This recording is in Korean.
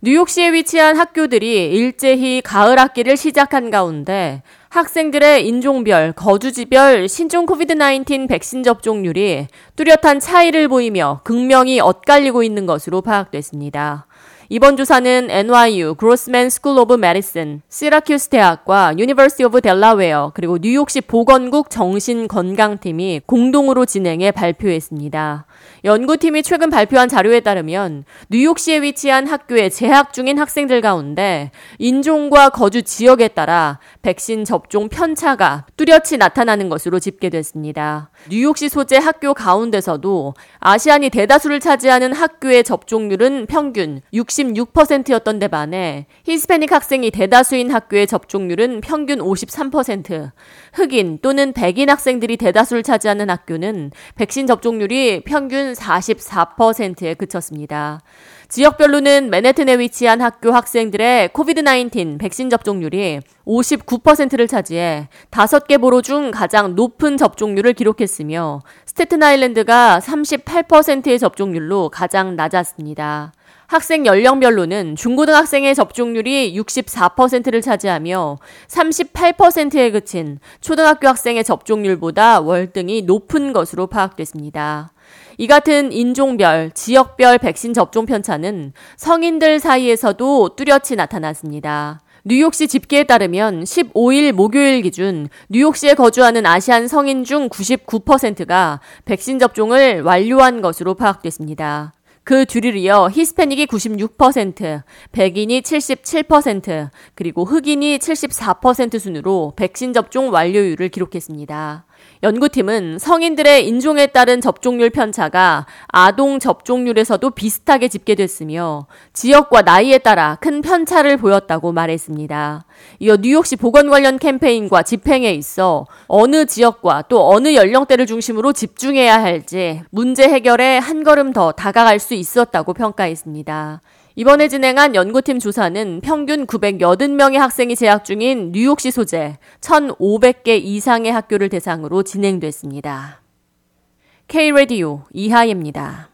뉴욕시에 위치한 학교들이 일제히 가을 학기를 시작한 가운데 학생들의 인종별, 거주지별 신종 COVID-19 백신 접종률이 뚜렷한 차이를 보이며 극명히 엇갈리고 있는 것으로 파악됐습니다. 이번 조사는 NYU, Grossman School of Medicine, 시라큐스 대학과 University of Delaware, 그리고 뉴욕시 보건국 정신건강팀이 공동으로 진행해 발표했습니다. 연구팀이 최근 발표한 자료에 따르면 뉴욕시에 위치한 학교에 재학 중인 학생들 가운데 인종과 거주 지역에 따라 백신 접종 편차가 뚜렷이 나타나는 것으로 집계됐습니다. 뉴욕시 소재 학교 가운데서도 아시안이 대다수를 차지하는 학교의 접종률은 평균 66%였던 데 반해 히스패닉 학생이 대다수인 학교의 접종률은 평균 53%, 흑인 또는 백인 학생들이 대다수를 차지하는 학교는 백신 접종률이 평균 44%에 그쳤습니다. 지역별로는 맨해튼에 위치한 학교 학생들의 코비드-19 백신 접종률이 59%를 차지해 5개 보로 중 가장 높은 접종률을 기록했으며 스테튼 아일랜드가 38%의 접종률로 가장 낮았습니다. 학생 연령별로는 중고등학생의 접종률이 64%를 차지하며 38%에 그친 초등학교 학생의 접종률보다 월등히 높은 것으로 파악됐습니다. 이 같은 인종별, 지역별 백신 접종 편차는 성인들 사이에서도 뚜렷이 나타났습니다. 뉴욕시 집계에 따르면 15일 목요일 기준 뉴욕시에 거주하는 아시안 성인 중 99%가 백신 접종을 완료한 것으로 파악됐습니다. 그 뒤를 이어 히스패닉이 96%, 백인이 77%, 그리고 흑인이 74% 순으로 백신 접종 완료율을 기록했습니다. 연구팀은 성인들의 인종에 따른 접종률 편차가 아동 접종률에서도 비슷하게 집계됐으며 지역과 나이에 따라 큰 편차를 보였다고 말했습니다. 이어 뉴욕시 보건 관련 캠페인과 집행에 있어 어느 지역과 또 어느 연령대를 중심으로 집중해야 할지 문제 해결에 한 걸음 더 다가갈 수 있었다고 평가했습니다. 이번에 진행한 연구팀 조사는 평균 980명의 학생이 재학 중인 뉴욕시 소재 1,500개 이상의 학교를 대상으로 진행됐습니다. K-Radio 이하예입니다.